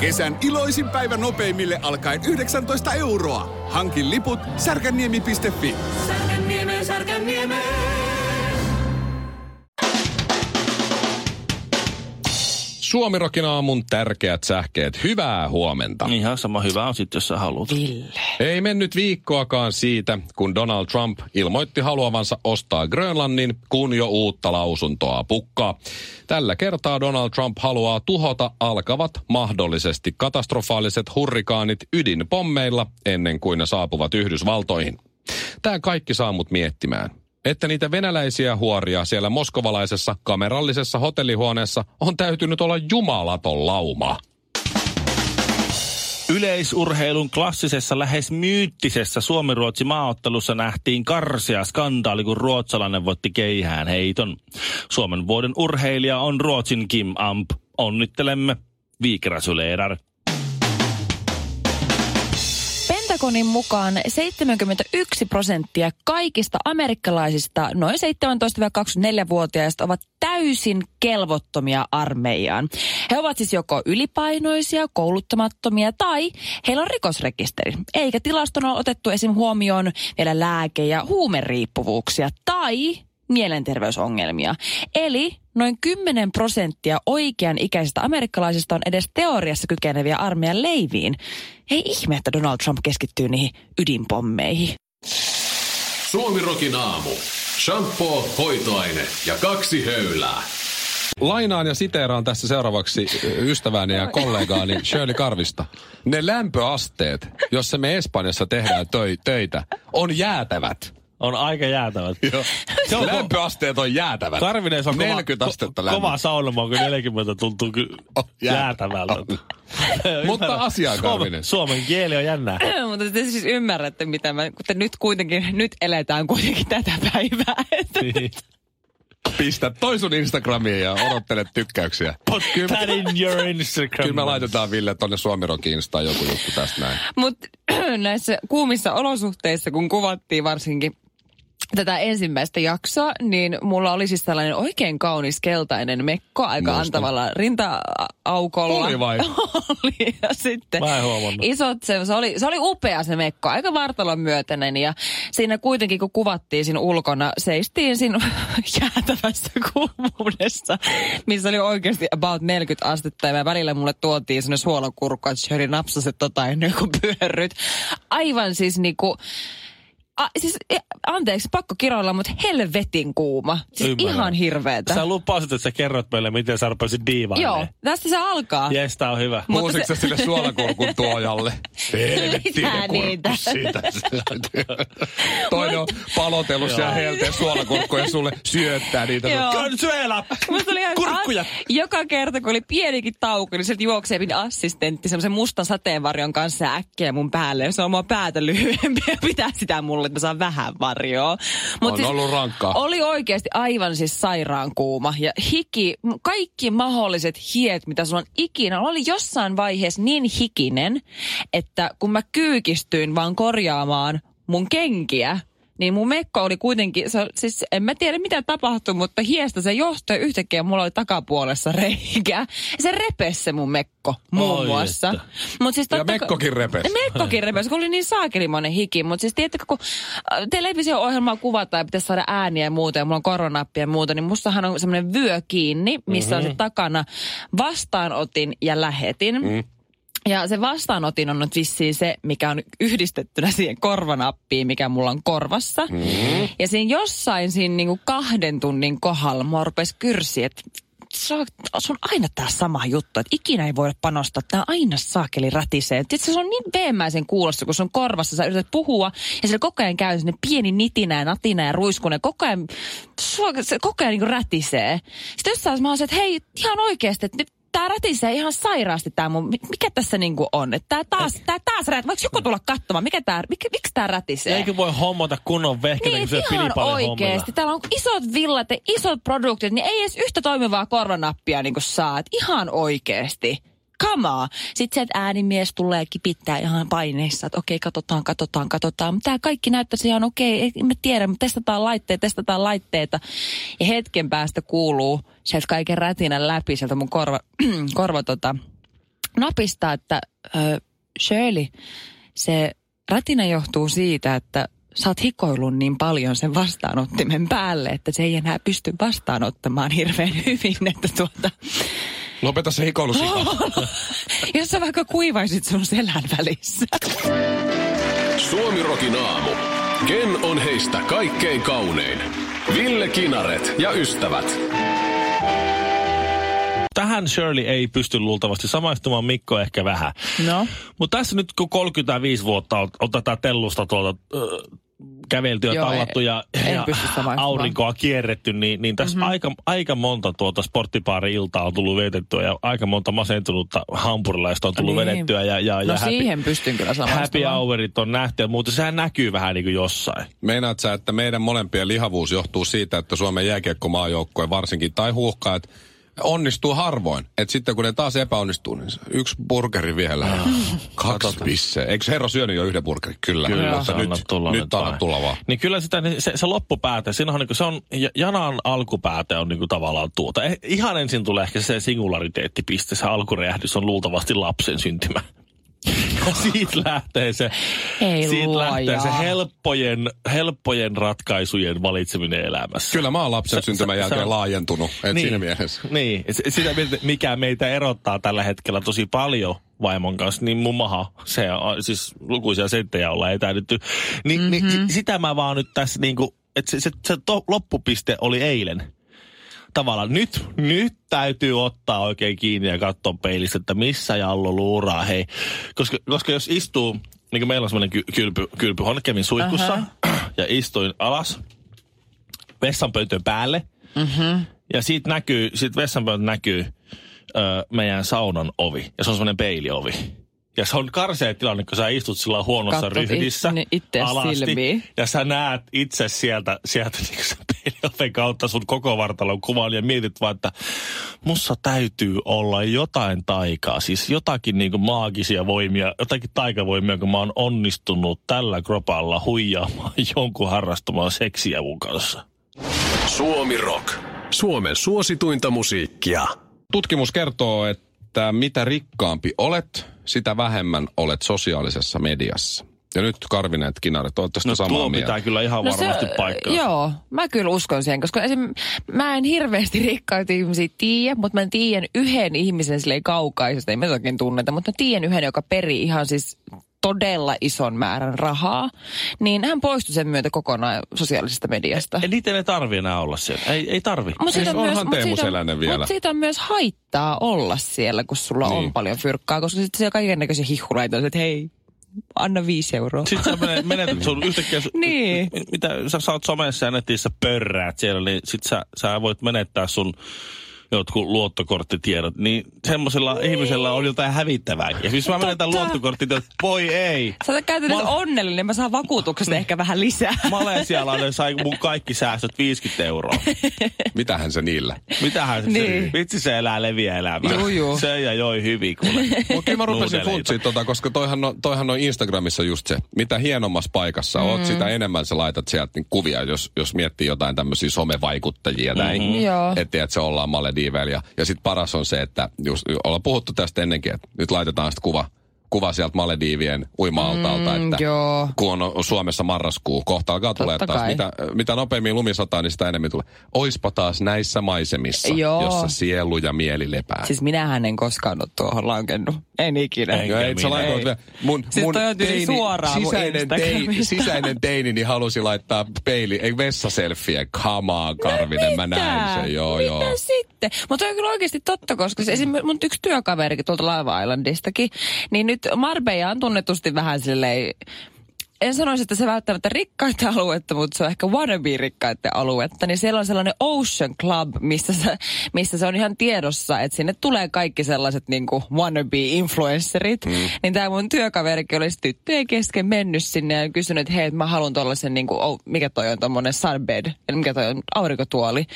Kesän iloisin päivä nopeimille alkaen 19 euroa. Hankin liput särkänniemi.fi. Särkänniemi, Särkänniemi. Suomirokin aamun tärkeät sähkeet. Hyvää huomenta. Ihan sama hyvä on sitten, jos sä haluat. Ville. Ei mennyt viikkoakaan siitä, kun Donald Trump ilmoitti haluavansa ostaa Grönlannin, kun jo uutta lausuntoa pukkaa. Tällä kertaa Donald Trump haluaa tuhota alkavat mahdollisesti katastrofaaliset hurrikaanit ydinpommeilla ennen kuin ne saapuvat Yhdysvaltoihin. Tämä kaikki saa mut miettimään että niitä venäläisiä huoria siellä moskovalaisessa kamerallisessa hotellihuoneessa on täytynyt olla jumalaton lauma. Yleisurheilun klassisessa lähes myyttisessä Suomi-Ruotsi maaottelussa nähtiin karsia skandaali, kun ruotsalainen voitti keihään heiton. Suomen vuoden urheilija on Ruotsin Kim Amp. Onnittelemme. Viikrasuleedar. Pentagonin mukaan 71 prosenttia kaikista amerikkalaisista noin 17-24-vuotiaista ovat täysin kelvottomia armeijaan. He ovat siis joko ylipainoisia, kouluttamattomia tai heillä on rikosrekisteri. Eikä tilastona ole otettu esim. huomioon vielä lääke- ja huumeriippuvuuksia tai mielenterveysongelmia. Eli noin 10 prosenttia oikean ikäisistä amerikkalaisista on edes teoriassa kykeneviä armeijan leiviin. Ei ihme, että Donald Trump keskittyy niihin ydinpommeihin. Suomirokin aamu. Shampoo, hoitoaine ja kaksi höylää. Lainaan ja siteeraan tässä seuraavaksi ystäväni ja kollegaani Shirley Karvista. Ne lämpöasteet, jossa me Espanjassa tehdään töi- töitä, on jäätävät. On aika jäätävät. Joo. Se on Lämpöasteet on jäätävät. Karvinen se on 40 kova, astetta ko- lämpö. kova saunomaan, kun 40 tuntuu ky- Oh, jäätä- jäätävältä. on. Mutta Suomen, Karvinen. Suomen kieli on jännää. Mutta te siis ymmärrätte, mitä mä, kun te nyt kuitenkin, nyt eletään kuitenkin tätä päivää. Niin. Pistä toi sun Instagramiin ja odottele tykkäyksiä. Put that in your Instagram. Kyllä me laitetaan Ville tonne Suomirokin Instaan joku juttu tästä näin. Mutta näissä kuumissa olosuhteissa, kun kuvattiin varsinkin tätä ensimmäistä jaksoa, niin mulla oli siis tällainen oikein kaunis keltainen mekko aika Muistan. antavalla rinta-aukolla. Oli vai? oli. Ja sitten Mä en huomannut. isot, se, se, oli, se oli upea se mekko, aika vartalon myötäinen. Ja siinä kuitenkin, kun kuvattiin siinä ulkona, seistiin siinä jäätävässä kuumuudessa, missä oli oikeasti about 40 astetta. Ja välillä mulle tuotiin sinne suolakurkku, että Sherry napsaset tota ennen kuin pyörryt. Aivan siis niinku... A, siis, e, anteeksi, pakko kiroilla, mutta helvetin kuuma. Siis Ymmärrän. ihan hirveetä. Sä lupasit, että sä kerrot meille, miten sä rupesit diivailemaan. Joo, tästä se alkaa. Jes, tää on hyvä. Mutta Huusitko se- sä sille suolakurkun tuojalle? Helvettinen Mitä niitä? kurkku siitä. Toinen on palotellut siellä helteen suolakurkkuja ja sulle syöttää niitä. Consuela! Ihan Kurkkuja! Joka kerta, kun oli pienikin tauko, niin sieltä juoksee assistentti semmoisen mustan sateenvarjon kanssa ja äkkiä mun päälle. Se on mua päätä lyhyempi ja pitää sitä mulle, että mä saan vähän varjoa. Mut On ollut rankkaa. Oli oikeasti aivan siis sairaan kuuma. Ja hiki, kaikki mahdolliset hiet, mitä sulla on ikinä. Oli jossain vaiheessa niin hikinen, että kun mä kyykistyin vaan korjaamaan mun kenkiä, niin mun mekko oli kuitenkin, se, siis en mä tiedä mitä tapahtui, mutta hiestä se johtui ja yhtäkkiä mulla oli takapuolessa reikä. Se repesi se mun mekko muun Oi muassa. Mut siis Ja totta kai- mekkokin repesi. Mekkokin repesi, kun oli niin saakelimoinen hiki. Mutta siis tiedättekö, kun äh, televisio-ohjelmaa kuvataan ja pitäisi saada ääniä ja muuta ja mulla on koronappi ja muuta, niin mustahan on semmoinen vyö kiinni, missä mm-hmm. on se takana vastaanotin ja lähetin. Mm. Ja se vastaanotin on nyt vissiin se, mikä on yhdistettynä siihen korvanappiin, mikä mulla on korvassa. Mm. Ja siinä jossain siinä niinku kahden tunnin kohdalla mua rupesi kyrsiä, että se on, se on aina tämä sama juttu, että ikinä ei voida panostaa. Tämä aina saakeli rätisee. Tiedätkö, se on niin veemäisen kuulossa, kun se on korvassa. Sä yrität puhua ja siellä koko ajan käy sinne pieni nitinä ja natina ja ruiskunen. Koko ajan, se koko ajan niin rätisee. Sitten jossain mä oon se, että hei, ihan oikeasti, että nyt tää rätisee ihan sairaasti tää mun, mi- mikä tässä niinku on? Että tää taas, tää taas rätisee. Voiko joku tulla katsomaan, mikä tää, mikä, miksi tää rätisee? Eikö voi hommata kunnon vehkeitä, Niin, kun se ihan oikeesti. Täällä on isot villat ja isot produktit, niin ei edes yhtä toimivaa korvanappia niin kuin saat. Ihan oikeesti. Kamaa. Sitten se, että äänimies tulee kipittää ihan paineissa, että okei, katsotaan, katsotaan, katsotaan. Mutta tämä kaikki näyttäisi ihan okei, ei me tiedä, mutta testataan laitteita, testataan laitteita. Ja hetken päästä kuuluu sieltä kaiken rätinän läpi sieltä mun korva, korva tota, napistaa, että ö, Shirley, se rätinä johtuu siitä, että sä oot hikoillut niin paljon sen vastaanottimen päälle, että se ei enää pysty vastaanottamaan hirveän hyvin, että tuota, Lopeta se hikoilu jos sä vaikka kuivaisit sun selän välissä. Suomirokin aamu. Ken on heistä kaikkein kaunein? Ville Kinaret ja ystävät. Tähän Shirley ei pysty luultavasti samaistumaan, Mikko ehkä vähän. No. Mutta tässä nyt kun 35 vuotta on, on tätä tellusta tuolta kävelty ja Joo, tallattu ja, en ja aurinkoa kierretty, niin, niin tässä Mhm. mm-hmm. aika, aika monta tuota sporttipaari-iltaa on tullut vietettyä ja aika monta masentunutta hampurilaista on tullut Niin. vedettyä. Ja, ja, No ja siihen pystyn kyllä happy hourit on nähty ja muuta. Sehän näkyy vähän niin kuin jossain. Meinaat sä, että meidän molempien lihavuus johtuu siitä, että Suomen jääkiekkomaajoukkue varsinkin, tai huuhkaat, onnistuu harvoin. Että sitten kun ne taas epäonnistuu, niin yksi burgeri vielä. Kaksi pisseä. Eikö herra syönyt jo yhden burgerin? Kyllä. Kyllä, Mutta nyt, tulla nyt nyt anna tulla vaan. Niin kyllä sitä, niin se, se loppupääte, siinä on, niin se on, ja- janan alkupääte on niin kuin tavallaan tuota. Eh, Ihan ensin tulee ehkä se singulariteettipiste, se alkuräjähdys on luultavasti lapsen syntymä. Ja siitä lähtee se, Ei siitä luoja. lähtee se helppojen, helppojen ratkaisujen valitseminen elämässä. Kyllä mä oon lapsen Se- syntymän jälkeen on- laajentunut. Et niin, siinä mielessä. Niin, S- sitä mikä meitä erottaa tällä hetkellä tosi paljon vaimon kanssa, niin mun maha, se on, siis lukuisia senttejä ollaan etäydytty. Ni, mm-hmm. niin si- sitä mä vaan nyt tässä niinku, että se, se, se to, loppupiste oli eilen. Tavallaan nyt, nyt täytyy ottaa oikein kiinni ja katsoa peilistä, että missä Jallo luuraa, hei. Koska, koska jos istuu, niin kuin meillä on semmoinen ky, kylpy, kylpyhuone, kävin suihkussa ja istuin alas vessanpöytön päälle. Mm-hmm. Ja siitä näkyy, siitä vessanpöydältä näkyy ö, meidän saunan ovi. Ja se on semmoinen peiliovi. Ja se on karsea tilanne, kun sä istut sillä huonossa Katsot ryhdissä it- ittees silmiin. Ja sä näet itse sieltä, sieltä niin peilioven kautta sun koko vartalon kuvan ja mietit vaan, että mussa täytyy olla jotain taikaa. Siis jotakin niin kuin maagisia voimia, jotakin taikavoimia, kun mä oon onnistunut tällä kropalla huijaamaan jonkun harrastamaan seksiä mun kanssa. Suomi Rock. Suomen suosituinta musiikkia. Tutkimus kertoo, että mitä rikkaampi olet, sitä vähemmän olet sosiaalisessa mediassa. Ja nyt Karvineet Kinaret, ootte No samaa tuo mieltä? pitää kyllä ihan No varmasti paikkaa. Joo, mä kyllä uskon siihen, koska esim, mä en hirveästi rikkaita ihmisiä tiedä, mutta mä tiedän yhden ihmisen silleen kaukaisesta, ei me toki tunneta, mutta mä tiedän yhden, joka perii ihan siis todella ison määrän rahaa, niin hän poistui sen myötä kokonaan sosiaalisesta mediasta. Ja niitä ei tarvi enää olla siellä. Ei, ei tarvi. Mut siitä Siis onhan mut Teemu siitä- Selänen vielä. Mut siitä on myös haittaa olla siellä, kun sulla Niin. on paljon fyrkkaa, koska sitten siellä kaiken näköisiä hihuleita on, että hei, anna viisi euroa. Sitten sä menet, menetät sun yhtäkkiä, Niin. mi- mitä sä saat somessa ja netissä pörräät siellä, niin sit sä, sä voit menettää sun jotkut luottokorttitiedot, niin semmoisella niin. ihmisellä on jotain hävittävää. Ja jos mä menetän Totta. luottokorttitiedot, voi ei. Sä oot käytänyt Mä- onnellinen, mä saan vakuutuksesta ehkä vähän lisää. Malesialainen sai mun kaikki säästöt 50 euroa. Mitähän se niillä? Mitähän se, Niin. vitsi se elää leviä elämää. Juu, juu. Se ja joi hyvin kuule. Mutta kyllä mä rupesin funtsiin tota, koska toihan on, toihan on Instagramissa just se, mitä hienommassa paikassa mm. oot, sitä enemmän sä laitat sieltä niin kuvia, jos, jos miettii jotain tämmöisiä somevaikuttajia näin. Mhm. Joo. Että et se ollaan Malediiveillä. Ja, ja sitten paras on se, että just, ollaan puhuttu tästä ennenkin, että nyt laitetaan sitten kuva, kuva sieltä Malediivien uima-altalta, Mm, että joo. kun on Suomessa marraskuu, kohta alkaa tulee taas. kai. Mitä, mitä nopeammin lumi sataa, niin sitä enemmän tulee. Oispa taas näissä maisemissa, Joo. jossa sielu ja mieli lepää. Siis minähän en koskaan ole tuohon lankennut. En ikinä. Enkä et sä minä. Ei. vielä. Mun, Siis mun toi on tyyli suoraan mun sisäinen, teini, Instagramista. sisäinen teini, niin halusi laittaa peili, ei vessaselfie. Come on, Karvinen, mä näin sen. Joo, Mitä joo. sitten? Mutta on kyllä oikeasti totta, koska se esimerkiksi mun yksi työkaverikin tuolta Laiva Islandistakin, niin nyt Marbella on tunnetusti vähän silleen, en sanoisi, että se välttämättä rikkaita aluetta, mutta se on ehkä wannabe-rikkaiden aluetta. Niin siellä on sellainen Ocean Club, missä se, missä se on ihan tiedossa, että sinne tulee kaikki sellaiset niin kuin wannabe-influencerit. Mm. Niin tämä mun työkaverikin olisi tyttöjen kesken mennyt sinne ja kysynyt, että hei, että mä haluan tuollaisen, niin kuin, oh, mikä toi on tuommoinen sunbed, eli mikä toi on aurinkotuoli.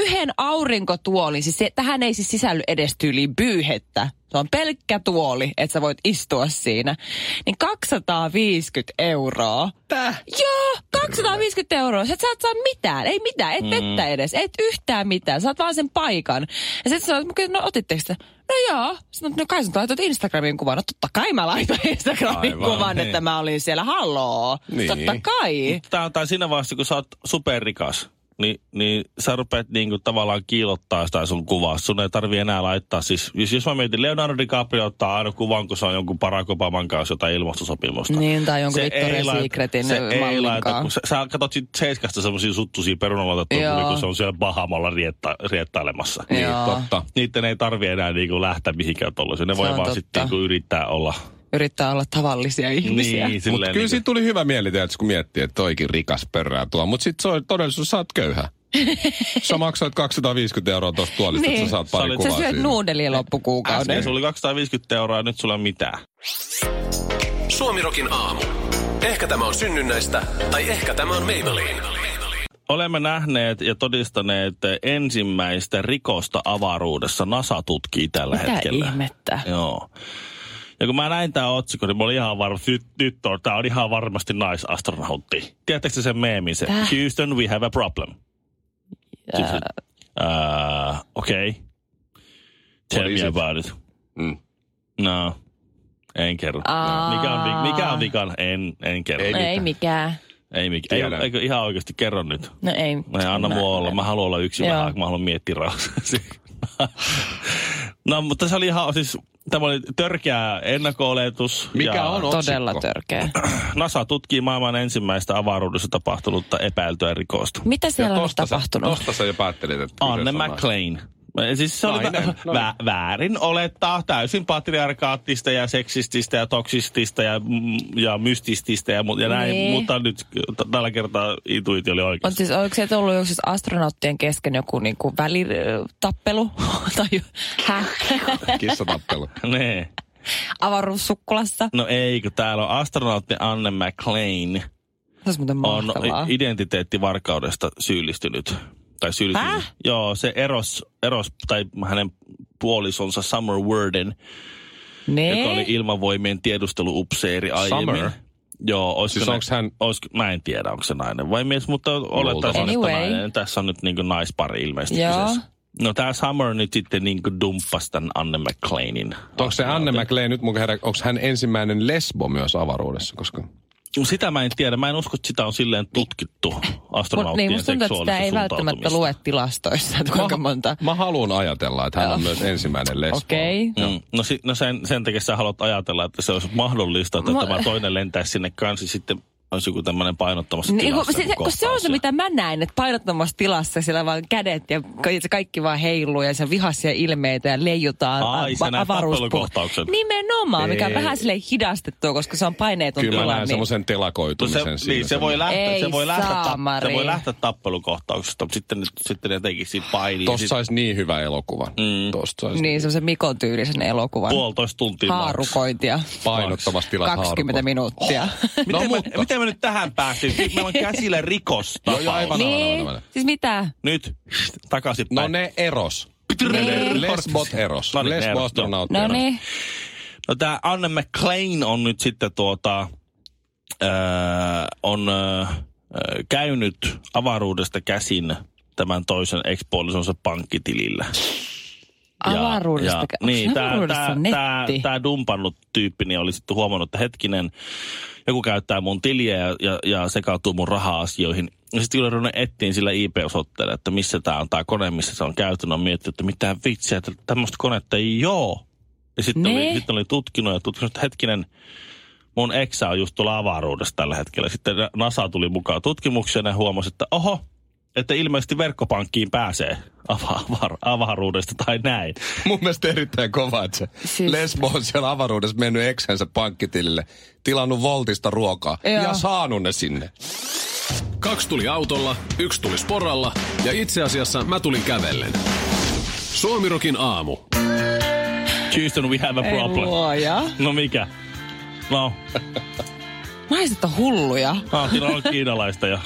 Yhden aurinkotuolin, siis se, tähän ei siis sisälly edes tyyliin pyyhettä. Se on pelkkä tuoli, että sä voit istua siinä. Niin 250 euroa. Täh? Joo, 250 euroa. Sä et saat saa mitään, ei mitään, et vettä edes, et yhtään mitään. Saat vaan sen paikan. Ja sitten sanoit, no otitteko sitä? No joo. Sanoit, no kai sä laitoit Instagramin kuvan. No totta kai mä laitoin Instagramin Aivan, kuvan, niin. että mä olin siellä. Halloo. Niin. Totta kai. Tää on tää siinä vaiheessa, kun sä oot superrikas, niin, niin sä rupeat niinku tavallaan kiilottaa sitä sun kuvaa. Sun ei tarvi enää laittaa. Siis, jos, jos mä mietin, Leonardo DiCaprio ottaa aina kuvan, kun se on jonkun Barack Obaman kanssa jotain ilmastosopimusta. Niin, tai jonkun Se Victoria's Secretin se ei laita, kun sä, sä katsot sit Seiskasta semmosia suttusia perunalaitettuja, Joo. kun se on siellä Bahamalla rietta, riettailemassa. Niin, Joo. totta. Niiden ei tarvi enää niinku lähteä mihinkään tollaiseen. Ne Se voi vaan sitten niinku yrittää olla. Yrittää olla tavallisia ihmisiä. Niin, Mutta kyllä niinku- siitä tuli hyvä mieli, tiedätkö, kun miettii, että toikin rikas pörrää tuo. Mutta sitten se on todellisuus, sä oot köyhä. sä maksoit 250 euroa tuosta tuolista, että Niin. sä saat Sä pari Sä kuvaa syöt siinä. nuudelia loppukuukauden. Äsken sulla oli 250 euroa ja nyt sulla ole mitään. Suomirokin aamu. Ehkä tämä on synnynnäistä, tai ehkä tämä on Maybelline. Olemme nähneet ja todistaneet ensimmäistä rikosta avaruudessa. NASA tutkii tällä Mitä hetkellä. ihmettä? Joo. Ja kun mä näin tämän otsikon, niin mä olin ihan varma, nyt, nyt on, tää on ihan varmasti naisastronautti. Tiedättekö te sen meemin se? Täh? Houston, we have a problem. Siis, uh, okay. Tell me it? about it. Mm. No, en kerro. Aa. Mikä on, mikä on vikan? En, en kerro. Ei No ei mikään. Ei, mikä, ei, eikö ihan oikeasti kerro nyt? No ei. Ei, anna Mä- mua olla. Mä haluan olla yksin Joo. vähän, kun mä haluan miettiä rauhassa. no, mutta se oli ihan siis, tämä oli törkeä ennakko-oletus. Mikä ja on Todella otsikko? törkeä. NASA tutkii maailman ensimmäistä avaruudessa tapahtunutta epäiltyä rikosta. Mitä siellä on tosta sä- tapahtunut? Tosta sä jo päättelit, että Anne McLean. Siis se oli Nainen, vä- no vä- väärin olettaa täysin patriarkaattista ja seksististä ja toksistista ja, mm, ja mystististä ja, mu- ja näin, Niin. mutta nyt t- tällä kertaa intuitio oli On oikein. siis, oliko se ollut joku siis astronauttien kesken joku niinku välitappelu? tai häh? Kissatappelu. Nee. Avaruussukkulassa? No ei, kun täällä on astronautti Anne McLean Se on identiteettivarkaudesta syyllistynyt. Tai syyllistynyt. Häh? Joo, se eros, eros, tai hänen puolisonsa Summer Worden, Nee? joka oli ilmavoimien tiedusteluupseeri aiemmin. Summer? Joo, olisiko Siis ne- onks hän- olisiko, mä en tiedä, onko se nainen vai mies, mutta olettaisin, Anyway. että nainen. Tässä on nyt niin naispari ilmeisesti Joo. kyseessä. No tämä Summer nyt sitten niin dumppasi tämän Anne McLeanin. Onko se Anne McLean nyt mun herra, onko hän ensimmäinen lesbo myös avaruudessa? Koska Sitä mä en tiedä. Mä en usko, että sitä on silleen tutkittu Mut, astronauttien niin, musta tuntuu, että sitä ei välttämättä lue tilastoissa, että kuinka monta. mä haluan ajatella, että hän on myös ensimmäinen lesbo. Okei. Okay. Mm. No, si- no sen, sen takia sä haluat ajatella, että se olisi mahdollista, että Mä- tämä toinen lentäisi sinne kanssa, sitten olisi joku tämmöinen painottamassa Niin, tilassa. se, kun se on se, mitä mä näin, että painottomassa tilassa siellä vaan kädet ja ka- se kaikki vaan heiluu ja se vihaisia ilmeitä ja leijutaan Ai, näet tappelukohtauksen. Nimenomaan, mikä on vähän sille hidastettua, koska se on paineeton Kyllä mä tila. näen semmoisen No telakoitumisen se, siinä. niin, se voi lähteä, Ei se voi lähteä, tap, saamari. se voi lähteä tappelukohtauksesta, mutta sitten, sitten ne teki siitä painiin. Tosta Sit saisi niin hyvä elokuva. Mm. Tosta saisi Niin, semmoisen Mikon tyylisen elokuvan. puolitoista tuntia. Haarukointia. painottavasti tilassa 20 minuuttia. Miten, No, mutta- miten me nyt tähän päästiin? Nyt meillä on käsillä rikos. Joo, joo, aivan, niin, aivan, aivan. siis mitä? Nyt takaisin No ne eros. Niin. Lesbot eros. No niin, eros, Lesbo-astronautti No eros. niin. No tämä Anne McLean on nyt sitten tuota, öö, on öö, käynyt avaruudesta käsin tämän toisen ekspuolisonsa pankkitilillä. Avaruudesta. Ja, Onko niin, tämä, tämä, netti? tämä dumpannut tyyppi niin oli sitten huomannut, että hetkinen, joku käyttää mun tiliä ja, ja, ja sekautuu mun raha-asioihin. Ja sitten kun ruvennut etsiin sillä IP-osoitteella, että missä tämä on tämä kone, missä se on käyty, on miettinyt, että mitä vitsiä, että tämmöistä konetta ei oo. Ja sitten oli, sitten oli tutkinut ja tutkinut, että hetkinen, mun eksä on just tuolla avaruudessa tällä hetkellä. Sitten NASA tuli mukaan tutkimukseen ja huomasi, että oho, että ilmeisesti verkkopankkiin pääsee ava- avar- avaruudesta tai näin. Mun mielestä erittäin kova, että se Siis- lesbo on siellä avaruudessa mennyt eksensä pankkitilille, tilannut Voltista ruokaa Joo. ja saanut ne sinne. Kaksi tuli autolla, yksi tuli sporalla ja itse asiassa mä tulin kävellen. Suomirokin aamu. Houston, we have a Ei problem. luoja. No mikä? No, Naiset on hulluja. ah, on kiinalaista ja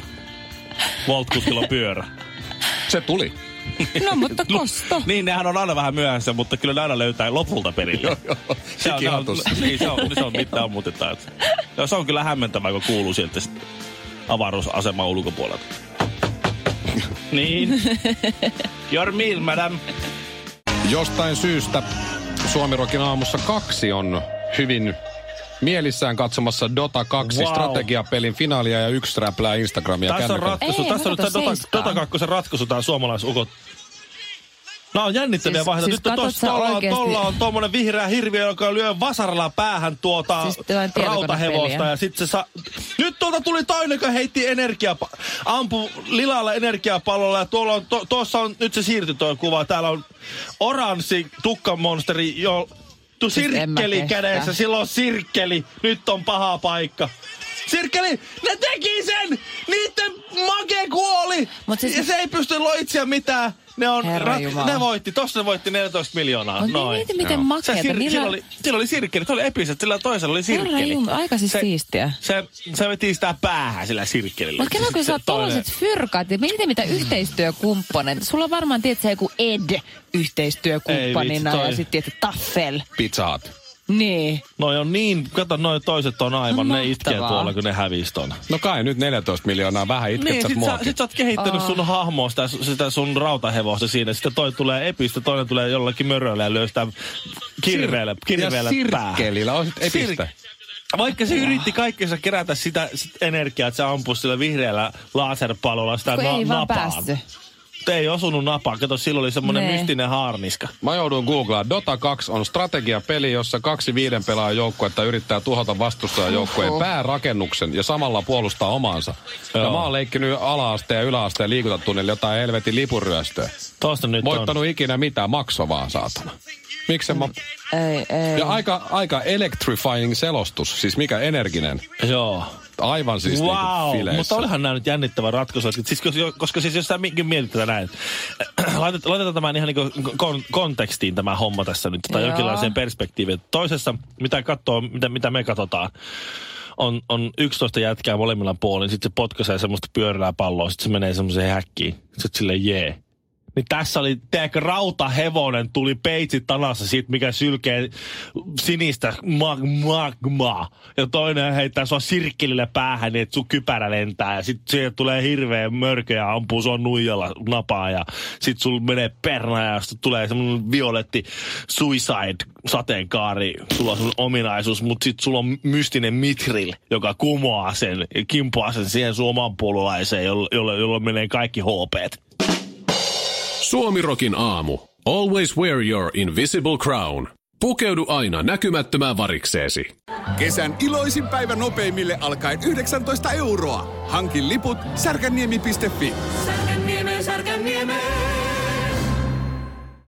Voltkuskilla on pyörä. Se tuli. No mutta kosto. niin, nehän on aina vähän myöhässä, mutta kyllä ne aina löytää lopulta perille. se, on, Hikihatus. niin, se on, se on mitään Ja se on kyllä hämmentävää, kun kuuluu sieltä sit avaruusaseman ulkopuolelta. niin. Your meal, madam. Jostain syystä Suomirokin aamussa kaksi on hyvin mielissään katsomassa Dota 2 Wow. strategiapelin finaalia ja yksi räplää Instagramia Tässä on kännykällä. ratkaisu. Ei, Tässä on nyt Dota. Dota 2 ratkaisu, tämä suomalaisukot. Nämä on jännittäviä Siis- vaiheita. siis Nyt tossa, sä tolla, on, oikeesti- tolla on tuommoinen vihreä hirviö, joka lyö vasaralla päähän tuota Siis rautahevosta. Ja sit se sa... Nyt tuolta tuli toinen, joka heitti energiaa, ampu lilalla energiapallolla. Ja tuolla on, to, tuossa on, nyt se siirtyi tuo kuva. Täällä on oranssi tukkamonsteri, jo tu Siis sirkkeli kädessä. Sillä on sirkkeli. Nyt on paha paikka. Sirkkeli, ne teki sen! Niitten make kuoli! Mut siis- ja se ei pysty loitsia mitään. Ne, on Herra Jumala. ne voitti, tossa ne voitti 14 miljoonaa. Mut Noin. mieti miten Se makeeta. sir- Niillä- sillä, oli, sillä oli sirkkeli, se oli episet, sillä toisella oli Herra sirkkeli. Jumala, aika siis se, siistiä. Se, se veti sitä päähän sillä sirkkelillä. Mutta kato, kun Se sä oot toinen- tollaset fyrkat, ja miten mitä yhteistyökumppaneita. Sulla on varmaan, tiedätkö, joku Ed yhteistyökumppanina Ei vitsi, toi- ja sitten tiedätkö, Taffel. Pizzaat. Niin. Noi on niin, kato, noi toiset on aivan, No ne itkee tuolla, kun ne hävisi ton. No kai nyt 14 miljoonaa, vähän itket Niin, sä sit sä, muakin. sit sä oot kehittänyt sun hahmoa, sitä, sitä sun rautahevosta siinä. Sitten toi tulee epistä, toinen tulee jollakin möröllä ja sitä kirveellä, kirveellä ja päähän. sirkkelillä on sit epistä. Sir- Vaikka se yritti kaikkensa kerätä sitä sit energiaa, että se ampui sillä vihreällä laserpallolla sitä Kun na- ei vaan napaan. päässyt. Mutta ei osunut napaan. Kato, sillä oli semmoinen Nee. mystinen haarniska. Mä joudun googlaa. Dota 2 on strategiapeli, jossa kaksi viiden pelaajan joukkuetta yrittää tuhota vastustajan joukkueen Oho. päärakennuksen ja samalla puolustaa omaansa. Ja Joo. mä oon leikkinyt ala-asteen ja yläasteen liikuntatunnilla jotain helvetin lipuryöstöä. Tosta nyt Voittanut ikinä mitään, makso vaan saatana. Miksi mä... Ei, ei. Ja aika, aika electrifying selostus, siis mikä energinen. on. Joo. Aivan siis wow, niinku fileissä. mutta olihan nämä nyt jännittävä ratkaisu. Että Siis, koska, koska siis jos sä mi- mietit tätä näin, laitetaan, laitetaan tämän ihan niin kon, kontekstiin tämä homma tässä nyt, tai Joo. jonkinlaiseen perspektiiviin. Toisessa, mitä katsoo, mitä, mitä me katsotaan, on, on 11 jätkää molemmilla puolin, sitten se potkaisee semmoista pyörää palloa, sitten se menee semmoiseen häkkiin, sitten silleen jee. Niin tässä oli, teekö rautahevonen tuli peitsit tanassa siitä, mikä sylkee sinistä mag- magmaa. Ja toinen heittää sua sirkkelille päähän, niin että sun kypärä lentää. Ja sit siihen tulee hirveä mörkö ja ampuu sua nuijalla napaa. Ja sit sul menee perna ja sit tulee semmonen violetti suicide sateenkaari. Sulla on ominaisuus, mutta sit sulla on mystinen mitril, joka kumoaa sen kimpoaa sen siihen sun oman puolulaiseen, jolla, jolla, jolla menee kaikki HPt. Suomirokin aamu. Always wear your invisible crown. Pukeudu aina näkymättömään varikseesi. Kesän iloisin päivä nopeimille alkaen 19 euroa. Hankin liput särkänniemi.fi. Särkänniemeen, Särkänniemeen.